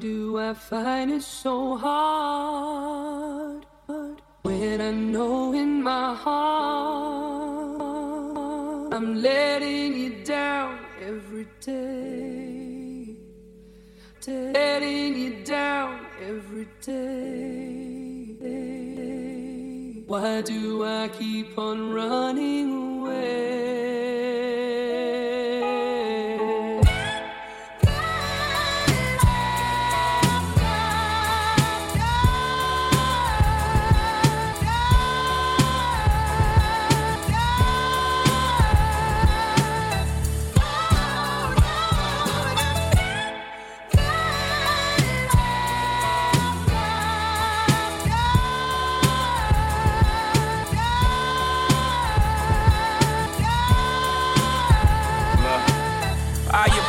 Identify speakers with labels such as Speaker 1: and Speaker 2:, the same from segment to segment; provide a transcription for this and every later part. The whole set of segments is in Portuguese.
Speaker 1: Do I find it so hard when I know in my heart I'm letting you down every day, letting you down every day. Why do I keep on running away?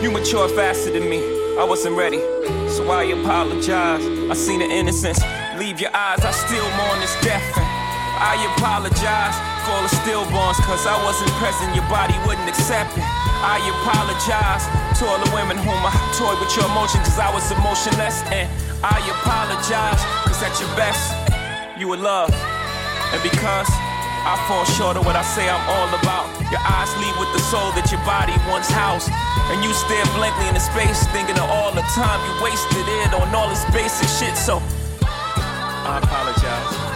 Speaker 2: You mature faster than me. I wasn't ready, so I apologize. I seen the innocence leave your eyes. I still mourn this death. And I apologize for all the stillborns, cause I wasn't present. Your body wouldn't accept it. I apologize to all the women whom I toyed with your emotions, cause I was emotionless. And I apologize, cause at your best, you were love. And because I fall short of what I say I'm all about. Your eyes leave with the soul that your body once housed. And you stare blankly into space, thinking of all the time you wasted it on all this basic shit. So, I apologize. apologize.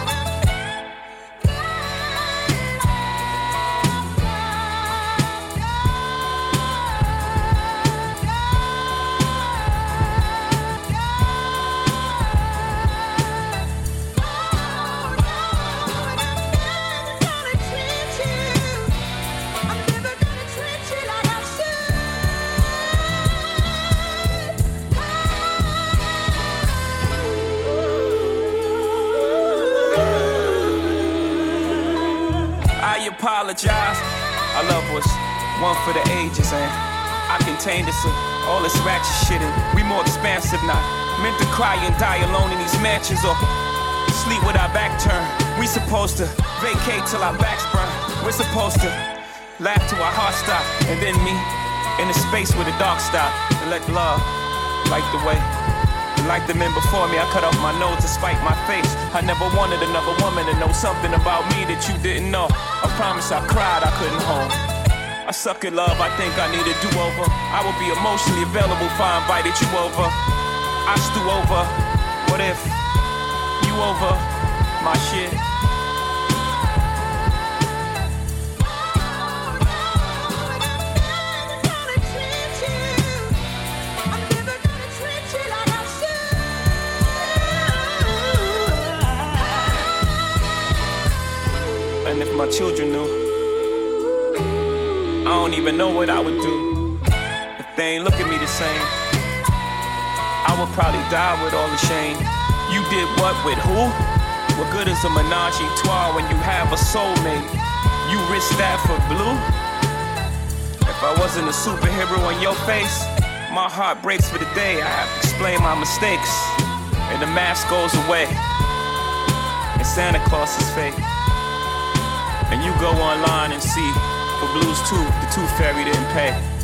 Speaker 2: One for the ages, and I contained this all this ratchet shit, and we more expansive now. Meant to cry and die alone in these mansions, or sleep with our back turned. We supposed to vacate till our backs burn. We're supposed to laugh till our hearts stop, and then me in the space where the dark stop, and let love light the way. Like the men before me, I cut off my nose to spite my face. I never wanted another woman to know something about me that you didn't know. I promise I cried, I couldn't hold. I suck at love, I think I need a do over. I will be emotionally available if I invited you over. I stew over. What if you over my shit? And if my children knew, even know what I would do. If they ain't look at me the same, I would probably die with all the shame. You did what with who? What good is a menage a trois when you have a soulmate? You risk that for blue? If I wasn't a superhero on your face, my heart breaks for the day. I have to explain my mistakes, and the mask goes away. And Santa Claus is fake. And you go online and see Blues Tooth, the Tooth Fairy didn't pay.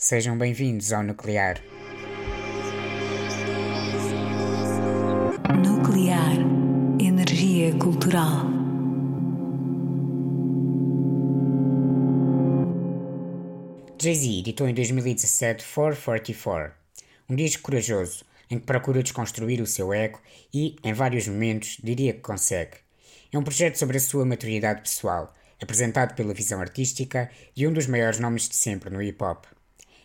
Speaker 3: Sejam bem-vindos ao Nuclear.
Speaker 4: Nuclear. Energia cultural.
Speaker 3: Jay-Z editou em 2017 444, um disco corajoso em que procura desconstruir o seu ego e, em vários momentos, diria que consegue. É um projeto sobre a sua maturidade pessoal, apresentado pela visão artística de um dos maiores nomes de sempre no hip hop.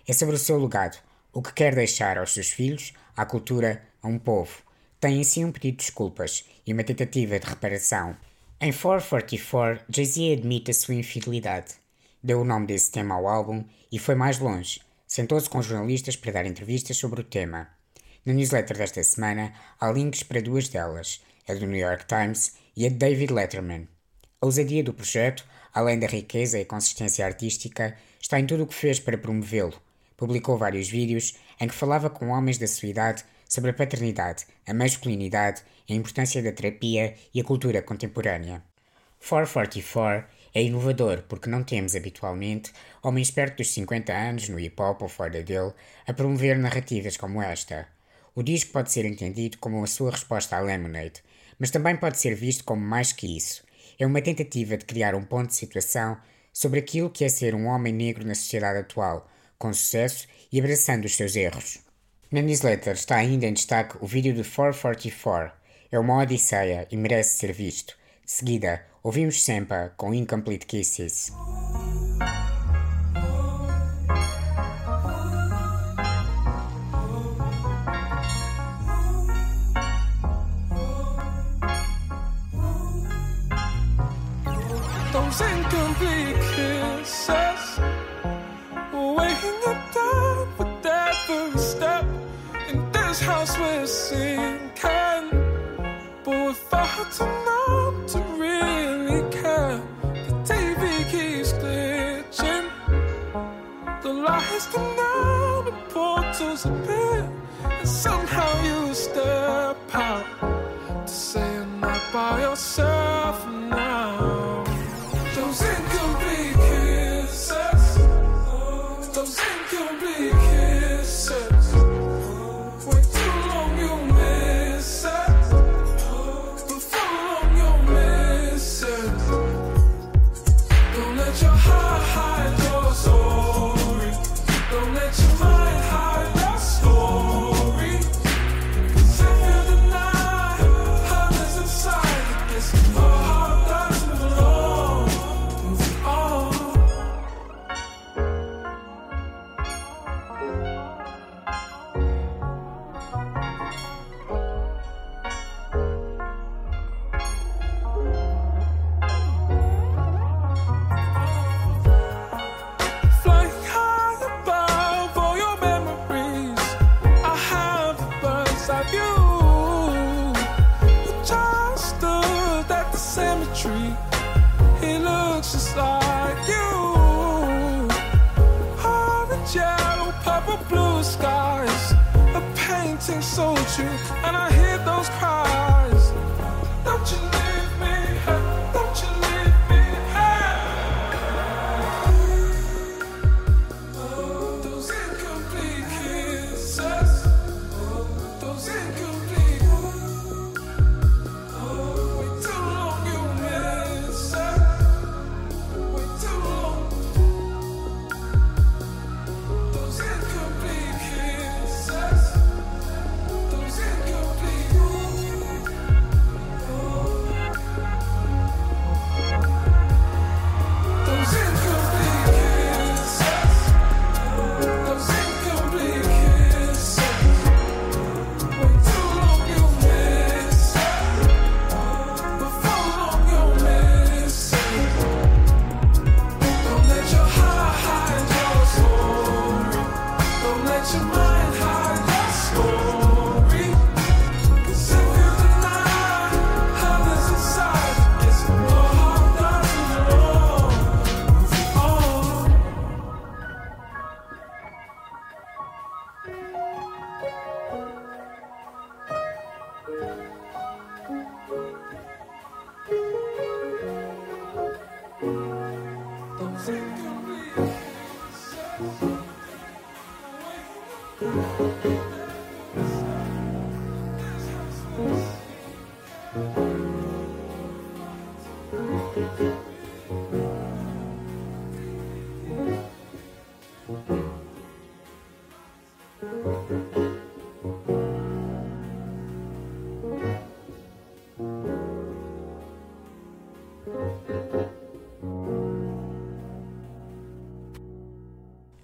Speaker 3: É sobre o seu legado, o que quer deixar aos seus filhos, à cultura, a um povo. Tem em si um pedido de desculpas e uma tentativa de reparação. Em 444, Jay-Z admite a sua infidelidade. Deu o nome desse tema ao álbum e foi mais longe. Sentou-se com jornalistas para dar entrevistas sobre o tema. Na newsletter desta semana há links para duas delas, a do New York Times e a de David Letterman. A ousadia do projeto, além da riqueza e consistência artística, está em tudo o que fez para promovê-lo. Publicou vários vídeos em que falava com homens da sua idade sobre a paternidade, a masculinidade, a importância da terapia e a cultura contemporânea. 444 é inovador porque não temos habitualmente homens perto dos 50 anos no hip hop ou fora dele a promover narrativas como esta. O disco pode ser entendido como a sua resposta à Lemonade, mas também pode ser visto como mais que isso é uma tentativa de criar um ponto de situação sobre aquilo que é ser um homem negro na sociedade atual, com sucesso e abraçando os seus erros. Na newsletter está ainda em destaque o vídeo de 444. É uma odisseia e merece ser visto. De seguida, ouvimos sempre com Incomplete Kisses.
Speaker 1: those incomplete kisses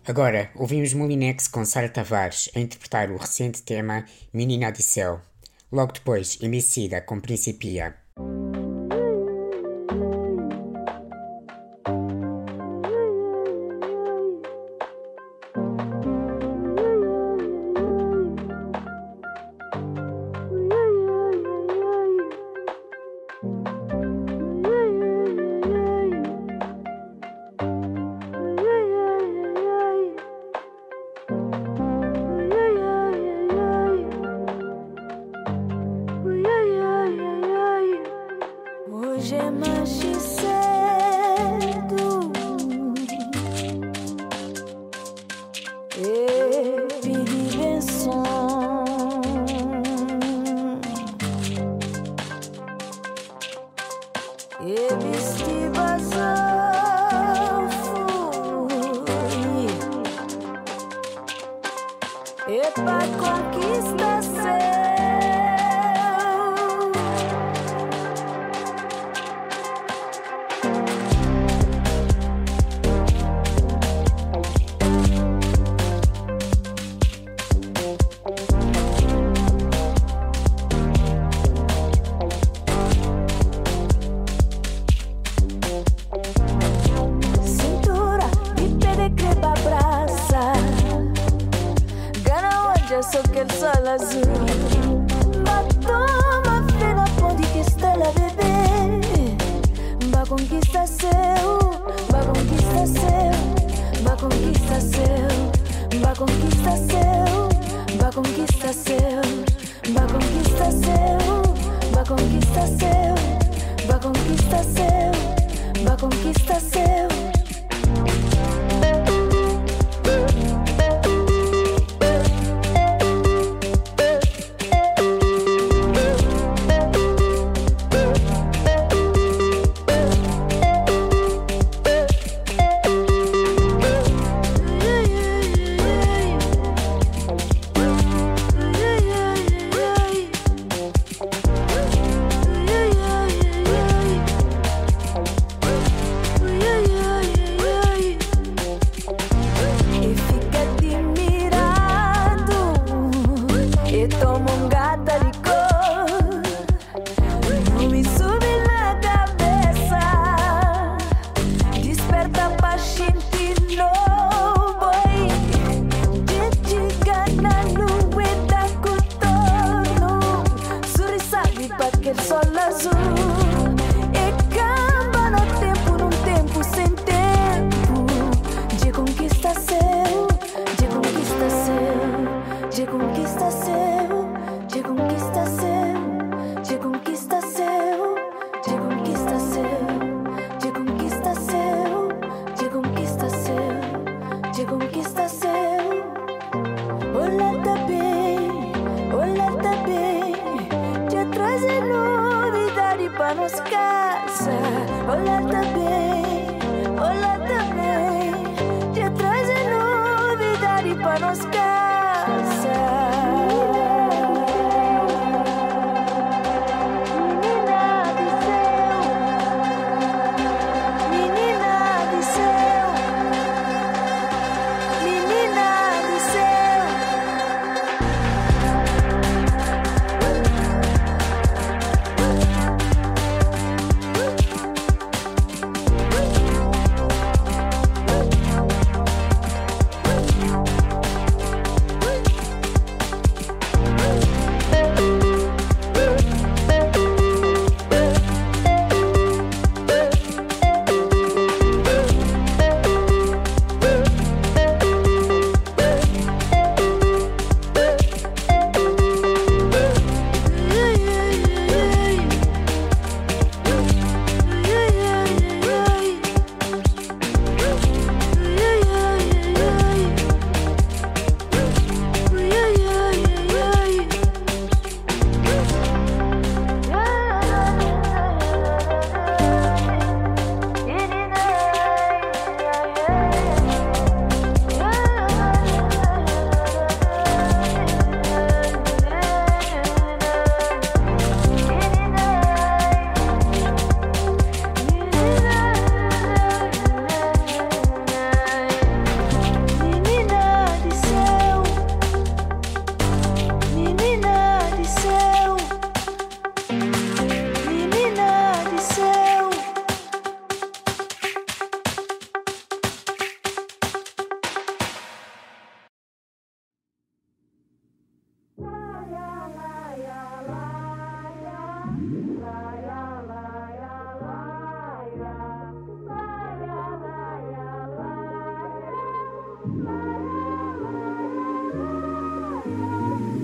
Speaker 5: Agora, ouvimos Molinex com Sara Tavares a interpretar o recente tema Menina de Céu. Logo depois, Emicida com Principia.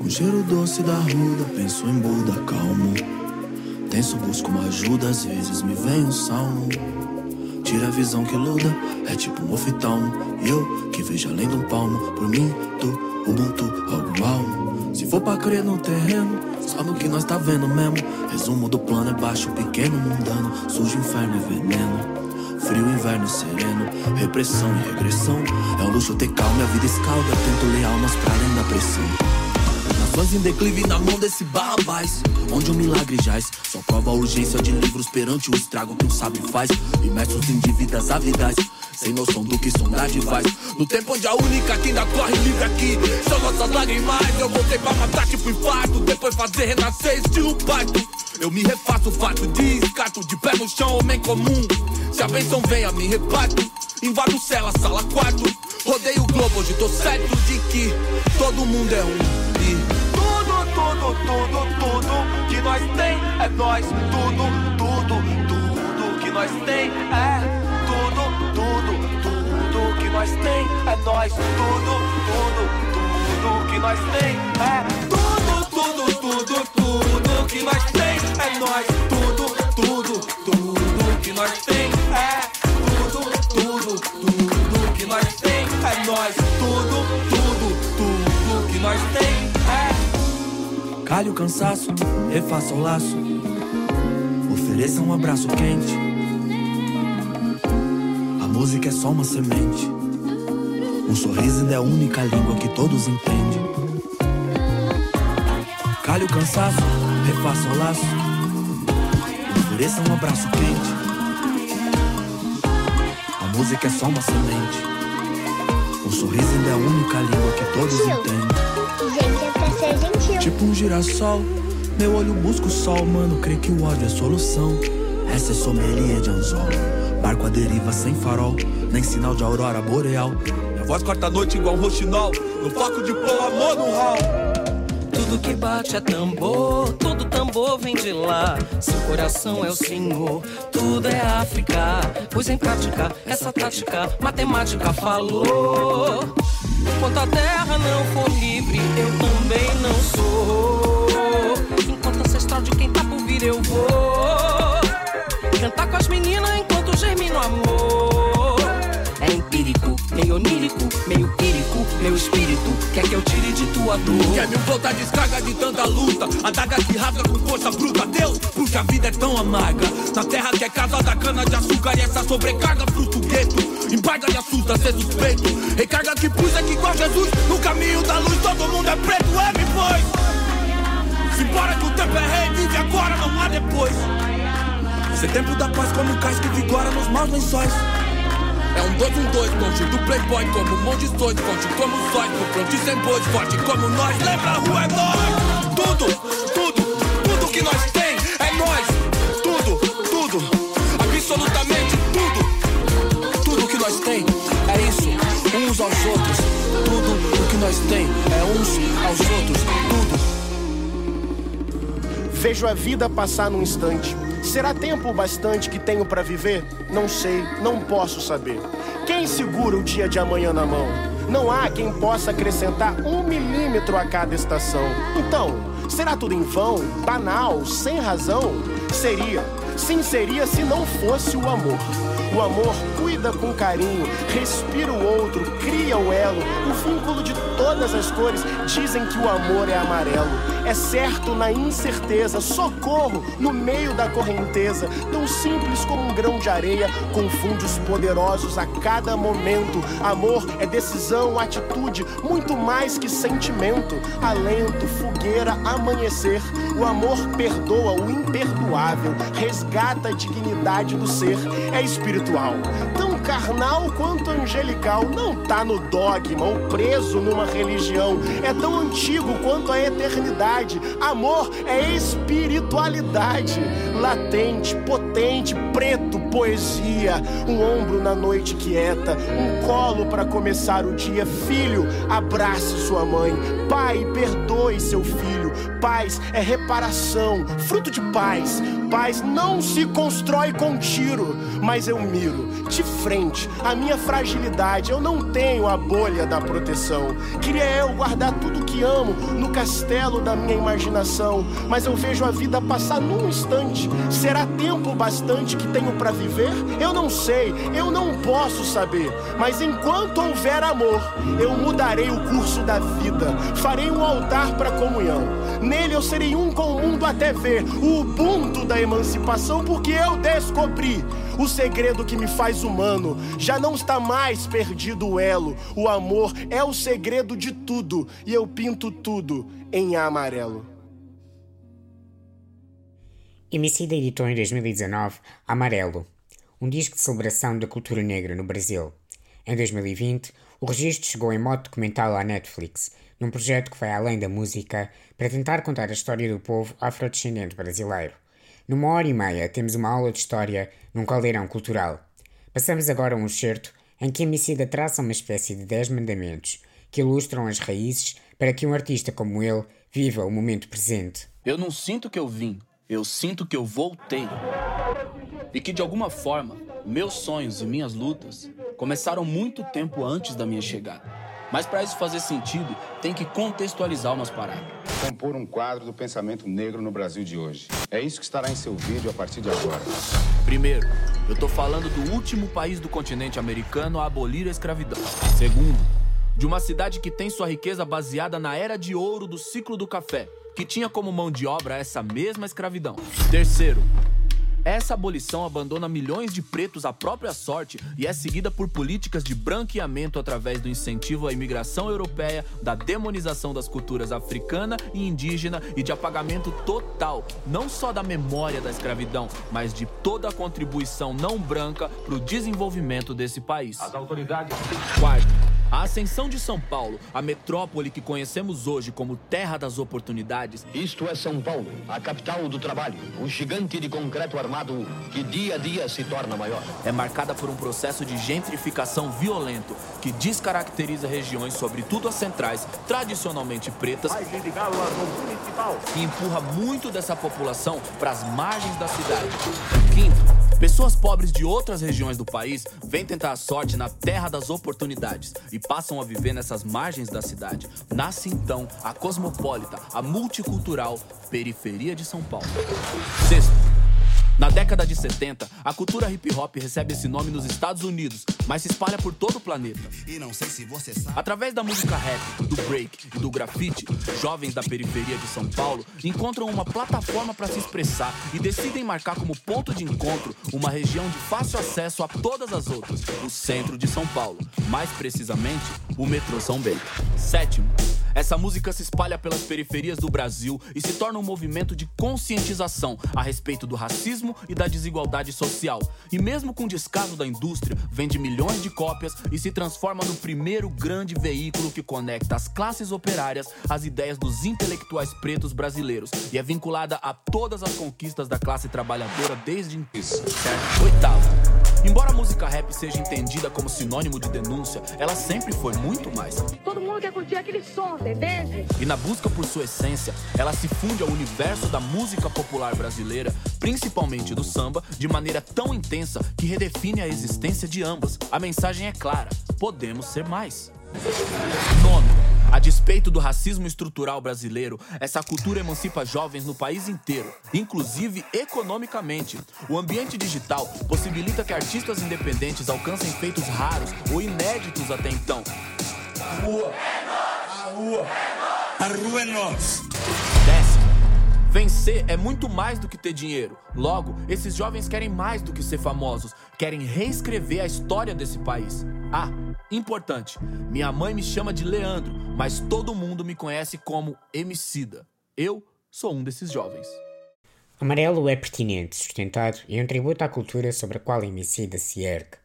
Speaker 6: Com cheiro doce da ruda, penso em Buda, calmo. Tenso, busco uma ajuda, às vezes me vem um salmo. Tira a visão que luda, é tipo um oftalmo. E eu que vejo além do palmo, por mim, tu, Ubuntu, algo almo. Se for pra crer no terreno, só no que nós tá vendo mesmo. Resumo do plano é baixo, pequeno, mundano. Sujo, inferno e veneno. Frio, inverno sereno, repressão e regressão. É um luxo ter calma, a vida escalda. Tento ler almas pra além da pressão. Nações em declive na mão desse barrabás Onde o milagre jaz Só prova a urgência de livros perante o estrago que um sábio faz. Imersos em dívidas avidais Sem noção do que sondagem faz. No tempo onde a única que ainda corre livre aqui São nossas lágrimas. Eu voltei pra matar tipo infarto Depois fazer renascer estilo parto Eu me refaço fato descarto De pé no chão, homem comum. Se a bênção vem a me reparto. Invado cela, sala, quarto. Rodeio o globo, hoje tô certo de que Todo mundo é um. E
Speaker 7: Tudo, tudo, tudo, que nós tem é nós. Tudo, tudo, tudo que nós tem é tudo, tudo, tudo que nós tem é nós. Tudo, tudo, tudo que nós tem é tudo, tudo, tudo, tudo que nós tem é nós. Tudo, tudo, tudo que nós tem é tudo, tudo, tudo que nós tem é nós. Tudo, tudo, tudo que nós tem
Speaker 6: Calhe o cansaço, refaça o laço. Ofereça um abraço quente. A música é só uma semente. Um sorriso ainda é a única língua que todos entendem. Calhe o cansaço, refaça o laço. Ofereça um abraço quente. A música é só uma semente. Um sorriso ainda é a única língua que todos entendem. Tipo um girassol, meu olho busca o sol, mano. Creio que o ódio é solução. Essa é sommelier de anzol. Barco à deriva sem farol, nem sinal de aurora boreal.
Speaker 7: Minha voz corta a noite igual um roxinol. No foco de pôr amor no hall.
Speaker 8: Tudo que bate é tambor, todo tambor vem de lá. Seu coração é o Senhor, tudo é África. Pois em prática, essa tática, matemática falou. Enquanto a terra não for livre, eu também não sou. Enquanto ancestral de quem tá por vir, eu vou. Cantar com as meninas enquanto germina o amor. É empírico, meio onírico, meio írico, meu espírito quer que eu tire de tua dor.
Speaker 7: Quer me voltar descarga de tanta luta Adaga que rasga com força bruta Deus, porque a vida é tão amarga Na terra que é casa da cana de açúcar E essa sobrecarga frustra o gueto Embarga e assusta ser suspeito. Recarga que pus que igual Jesus No caminho da luz todo mundo é preto É, me pois Simbora que o tempo é rei Vive agora, não há depois. Ser tempo da paz como um cais que vigora nos maus lençóis. É um dois, um dois, longe do playboy Como monte de dois, forte como sóis No pronto e sem bois, forte como nós. Lembra, a rua é nós. Tudo, tudo, tudo que nós Uns aos outros Tudo o que nós tem é uns aos outros Tudo
Speaker 9: Vejo a vida passar num instante. Será tempo bastante que tenho para viver? Não sei, não posso saber. Quem segura o dia de amanhã na mão? Não há quem possa acrescentar um milímetro a cada estação. Então, será tudo em vão, banal, sem razão? Seria, sim seria se não fosse o amor. O amor cuida com carinho, respira o outro, cria o elo, o vínculo de todas as cores. Dizem que o amor é amarelo. É certo na incerteza, socorro no meio da correnteza. Tão simples como um grão de areia, confunde os poderosos a cada momento. Amor é decisão, atitude, muito mais que sentimento. Alento, fogueira, amanhecer. O amor perdoa o imperdoável, resgata a dignidade do ser. É espiritual, tão carnal quanto angelical. Não tá no dogma ou preso numa religião. É tão antigo quanto a eternidade. Amor é espiritualidade, latente, potente, preto, poesia. Um ombro na noite quieta, um colo para começar o dia. Filho, abrace sua mãe. Pai, perdoe seu filho. Paz é reparação, fruto de paz. paz não se constrói com tiro, mas eu miro de frente a minha fragilidade. Eu não tenho a bolha da proteção. Queria eu guardar tudo que amo no castelo da minha imaginação, mas eu vejo a vida passar num instante. Será tempo bastante que tenho para viver? Eu não sei, eu não posso saber, mas enquanto houver amor, eu mudarei o curso da vida. Farei um altar para comunhão. Nele eu serei um com o mundo até ver o ubuntu da emancipação, porque eu descobri o segredo que me faz humano. Já não está mais perdido o elo. O amor é o segredo de tudo, e eu pinto tudo em amarelo.
Speaker 3: Emicida editou em 2019 Amarelo, um disco de celebração da cultura negra no Brasil. Em 2020, o registro chegou em modo documental à Netflix, num projeto que vai além da música para tentar contar a história do povo afrodescendente brasileiro. Numa hora e meia temos uma aula de história num caldeirão cultural. Passamos agora a um excerto em que Emicida traça uma espécie de 10 mandamentos que ilustram as raízes para que um artista como ele viva o momento presente.
Speaker 6: Eu não sinto que eu vim, eu sinto que eu voltei. E que de alguma forma, meus sonhos e minhas lutas começaram muito tempo antes da minha chegada. Mas para isso fazer sentido, tem que contextualizar umas paradas.
Speaker 10: Compor um quadro do pensamento negro no Brasil de hoje. É isso que estará em seu vídeo a partir de agora.
Speaker 6: Primeiro, eu tô falando do último país do continente americano a abolir a escravidão. Segundo, de uma cidade que tem sua riqueza baseada na era de ouro do ciclo do café, que tinha como mão de obra essa mesma escravidão. Terceiro, essa abolição abandona milhões de pretos à própria sorte e é seguida por políticas de branqueamento através do incentivo à imigração europeia, da demonização das culturas africana e indígena e de apagamento total, não só da memória da escravidão, mas de toda a contribuição não branca para o desenvolvimento desse país.
Speaker 11: As autoridades.
Speaker 6: Quarto, a ascensão de São Paulo, a metrópole que conhecemos hoje como terra das oportunidades.
Speaker 12: Isto é São Paulo, a capital do trabalho, o gigante de concreto armado que dia a dia se torna maior.
Speaker 6: É marcada por um processo de gentrificação violento que descaracteriza regiões, sobretudo as centrais, tradicionalmente pretas, e empurra muito dessa população para as margens da cidade. Quinto, Pessoas pobres de outras regiões do país vêm tentar a sorte na terra das oportunidades e passam a viver nessas margens da cidade. Nasce então a cosmopolita, a multicultural periferia de São Paulo. Sexto, na década de 70, a cultura hip hop recebe esse nome nos Estados Unidos, mas se espalha por todo o planeta.
Speaker 13: E não sei se você sabe.
Speaker 6: Através da música rap, do break e do grafite, jovens da periferia de São Paulo encontram uma plataforma para se expressar e decidem marcar como ponto de encontro uma região de fácil acesso a todas as outras, o centro de São Paulo, mais precisamente, o metrô São Bento. Sétimo, essa música se espalha pelas periferias do Brasil e se torna um movimento de conscientização a respeito do racismo e da desigualdade social. E mesmo com descaso da indústria, vende milhões de cópias e se transforma no primeiro grande veículo que conecta as classes operárias às ideias dos intelectuais pretos brasileiros e é vinculada a todas as conquistas da classe trabalhadora desde então. Certo? Oitavo. Embora a música rap seja entendida como sinônimo de denúncia, ela sempre foi muito mais.
Speaker 14: Todo mundo quer curtir aquele som,
Speaker 6: E na busca por sua essência, ela se funde ao universo da música popular brasileira, principalmente do samba, de maneira tão intensa que redefine a existência de ambas. A mensagem é clara: podemos ser mais. Nono. A despeito do racismo estrutural brasileiro, essa cultura emancipa jovens no país inteiro, inclusive economicamente. O ambiente digital possibilita que artistas independentes alcancem feitos raros ou inéditos até então.
Speaker 15: A rua, a rua, a rua é nossa.
Speaker 6: Décimo. Vencer é muito mais do que ter dinheiro. Logo, esses jovens querem mais do que ser famosos, querem reescrever a história desse país. Ah, importante, minha mãe me chama de Leandro, mas todo mundo me conhece como Emicida. Eu sou um desses jovens.
Speaker 3: Amarelo é pertinente, sustentado e um tributo à cultura sobre a qual Emicida se ergue.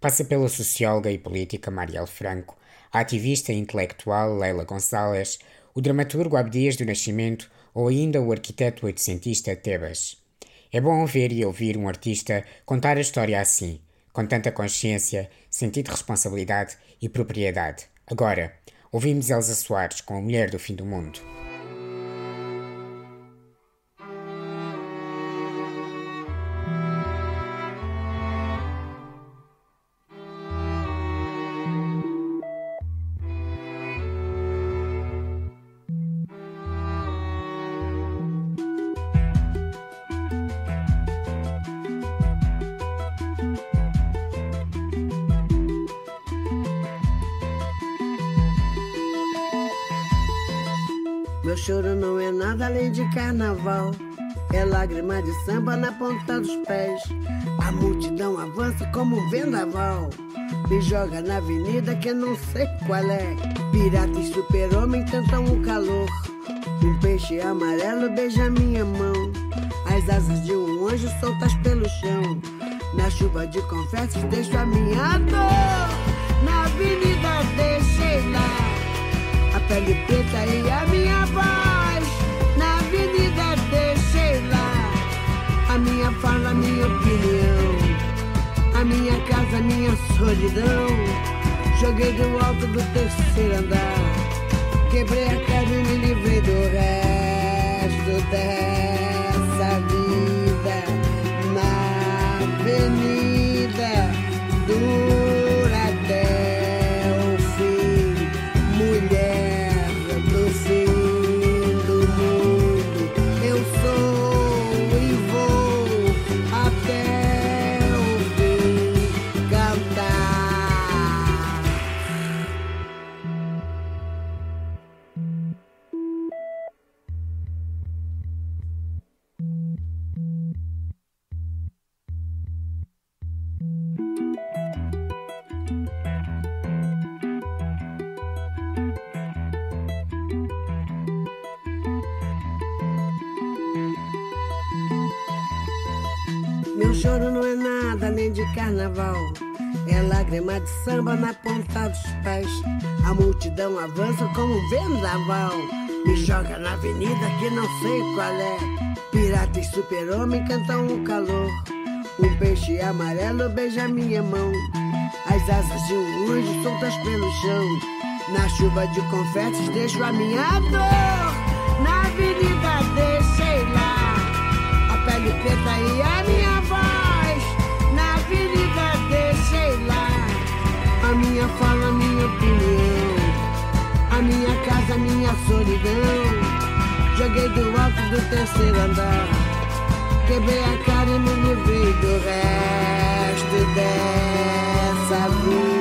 Speaker 3: Passa pela socióloga e política Marielle Franco, a ativista e intelectual Leila Gonçalves, o dramaturgo Abdias do Nascimento ou ainda o arquiteto oitocentista Tebas. É bom ver e ouvir um artista contar a história assim, com tanta consciência, sentido de responsabilidade e propriedade. Agora, ouvimos Elsa Soares com a Mulher do Fim do Mundo.
Speaker 11: Choro não é nada além de carnaval. É lágrima de samba na ponta dos pés. A multidão avança como um vendaval. Me joga na avenida que não sei qual é. Pirata e super-homem cantam o calor. Um peixe amarelo beija minha mão. As asas de um anjo soltas pelo chão. Na chuva de confetes deixo a minha dor. Na avenida deixei lá pele preta e a minha voz. Na avenida deixei lá a minha fala, minha opinião. A minha casa, minha solidão. Joguei do alto do terceiro andar. Quebrei a cara e me livrei do resto samba na ponta dos pés. A multidão avança como um vendaval. Me joga na avenida que não sei qual é. Pirata e super-homem cantam o calor. Um peixe amarelo beija minha mão. As asas de um anjo soltas pelo chão. Na chuva de confetes deixo a minha dor. Na avenida deixei lá a pele preta e a solidão. Joguei do alto do terceiro andar. Quebrei a cara e me livrei do resto dessa vida.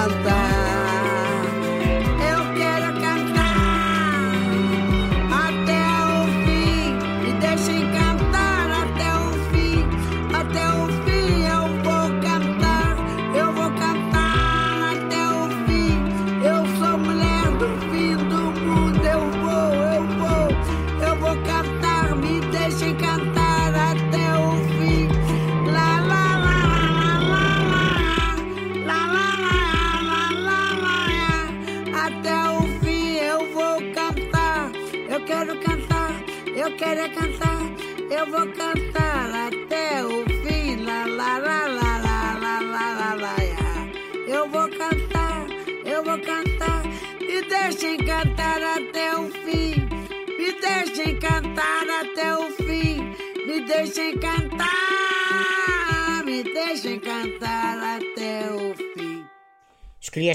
Speaker 11: Cantar,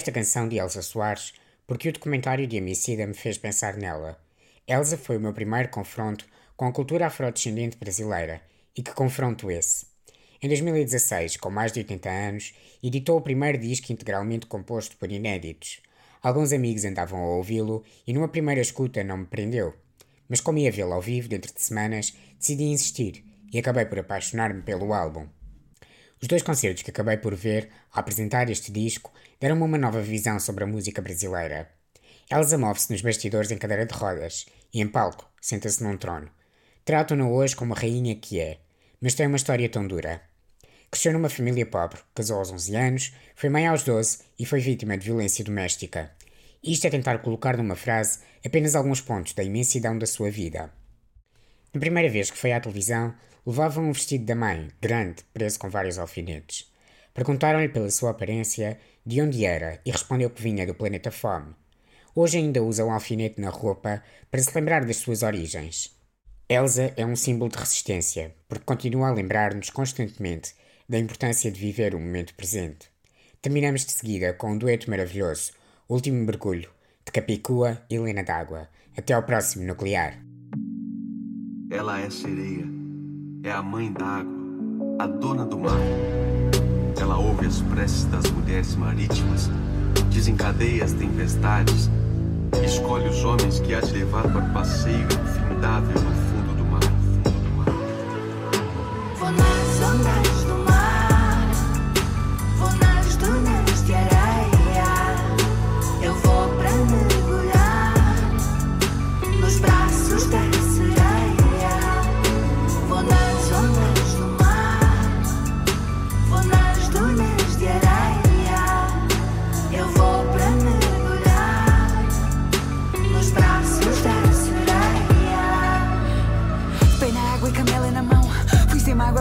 Speaker 3: esta canção de Elsa Soares porque o documentário de Emicida me fez pensar nela. Elsa foi o meu primeiro confronto com a cultura afrodescendente brasileira. E que confronto esse? Em 2016, com mais de 80 anos, editou o primeiro disco integralmente composto por inéditos. Alguns amigos andavam a ouvi-lo e numa primeira escuta não me prendeu. Mas como ia vê-lo ao vivo dentro de semanas, decidi insistir e acabei por apaixonar-me pelo álbum. Os dois concertos que acabei por ver ao apresentar este disco deram-me uma nova visão sobre a música brasileira. Elsa move-se nos bastidores em cadeira de rodas e em palco senta-se num trono. Tratam-na hoje como a rainha que é, mas tem uma história tão dura. Cresceu numa família pobre, casou aos 11 anos, foi mãe aos 12 e foi vítima de violência doméstica. Isto é tentar colocar numa frase apenas alguns pontos da imensidão da sua vida. Na primeira vez que foi à televisão, levava um vestido da mãe, grande, preso com vários alfinetes. Perguntaram-lhe pela sua aparência, de onde era, e respondeu que vinha do planeta Fome. Hoje ainda usa um alfinete na roupa para se lembrar das suas origens. Elsa é um símbolo de resistência, porque continua a lembrar-nos constantemente da importância de viver o momento presente. Terminamos de seguida com um dueto maravilhoso, Último Mergulho, de Capicua e Helena d'Água. Até ao próximo Nuclear.
Speaker 13: Ela é sereia, é a mãe d'água, a dona do mar. Ela ouve as preces das mulheres marítimas, desencadeia as tempestades, escolhe os homens que há de levar para passeio infindável no fundo do mar.
Speaker 16: Vou nas ondas do mar,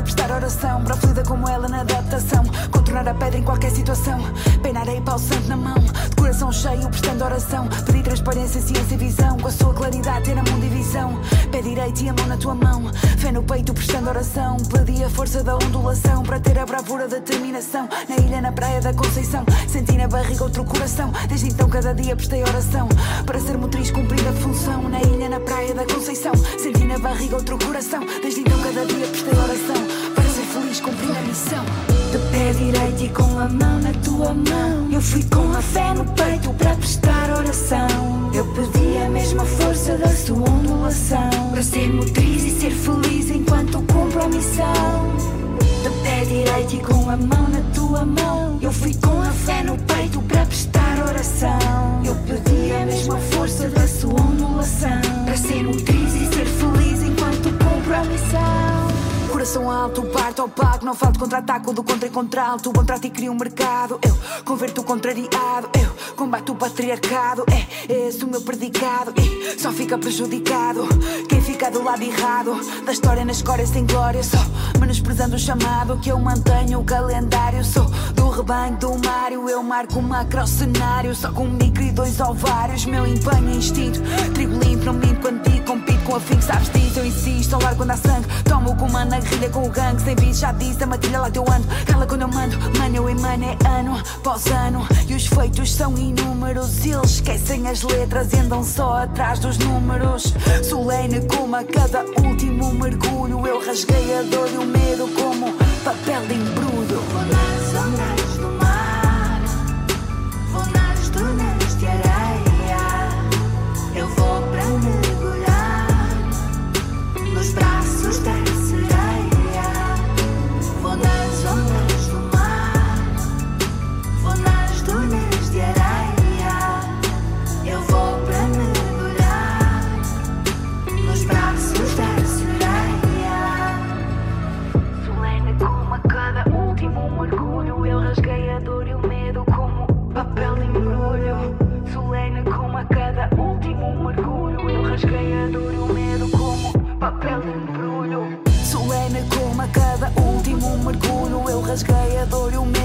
Speaker 5: prestar oração. Para fluida como ela na adaptação. Contornar a pedra em qualquer situação. Pé na areia e pau santo na mão. De coração cheio, prestando oração. Pedi transparência, ciência e visão. Com a sua claridade, ter a mão divisão. Direito e a mão na tua mão. Fé no peito, prestando oração. Pedi a força da ondulação. Para ter a bravura da determinação. Na ilha, na praia da Conceição. Senti na barriga outro coração. Desde então, cada dia prestei oração. Para ser motriz, cumprir a função. Na ilha, na praia da Conceição. Senti na barriga outro coração. Desde então, cada dia prestei oração. Para ser feliz, cumprir a missão.
Speaker 16: Pé direito e com a mão na tua mão. Eu fui com a fé no peito para prestar oração. Eu pedi a mesma força da sua ondulação. Para ser motriz e ser feliz enquanto cumpro a missão. De pé direito e com a mão na tua mão. Eu fui com a fé no peito para prestar oração. Eu pedi a mesma força da sua ondulação. Para ser motriz e ser feliz enquanto cumpro a missão.
Speaker 5: Coração alto, parto ao palco, não falta contra-ataque do contra e contralto. Bom trato e crio um mercado. Eu converto o contrariado. Eu combato o patriarcado. É esse o meu predicado. E só fica prejudicado quem fica do lado errado. Da história na escória sem glória. Só menosprezando o chamado que eu mantenho o calendário. Sou do rebanho do Mário. Eu marco um macro cenário. Só com micro e dois ovários. Meu empenho é instinto. Trigo limpo, não minto quando digo. Com a fim que sabes disso. Eu insisto, ao largo há sangue. Tomo o comando na guerrilha com o gangue. Sem bicho, já disse. A matilha lá teu ando. Cala quando eu mando. Mano, eu emano é ano após ano. E os feitos são inúmeros. Eles esquecem as letras e andam só atrás dos números. Solene como a cada último mergulho. Eu rasguei a dor e o medo como papel de embrulho.
Speaker 16: Medo como papel de embrulho Solene como a cada último mergulho. Eu rasguei a dor e o medo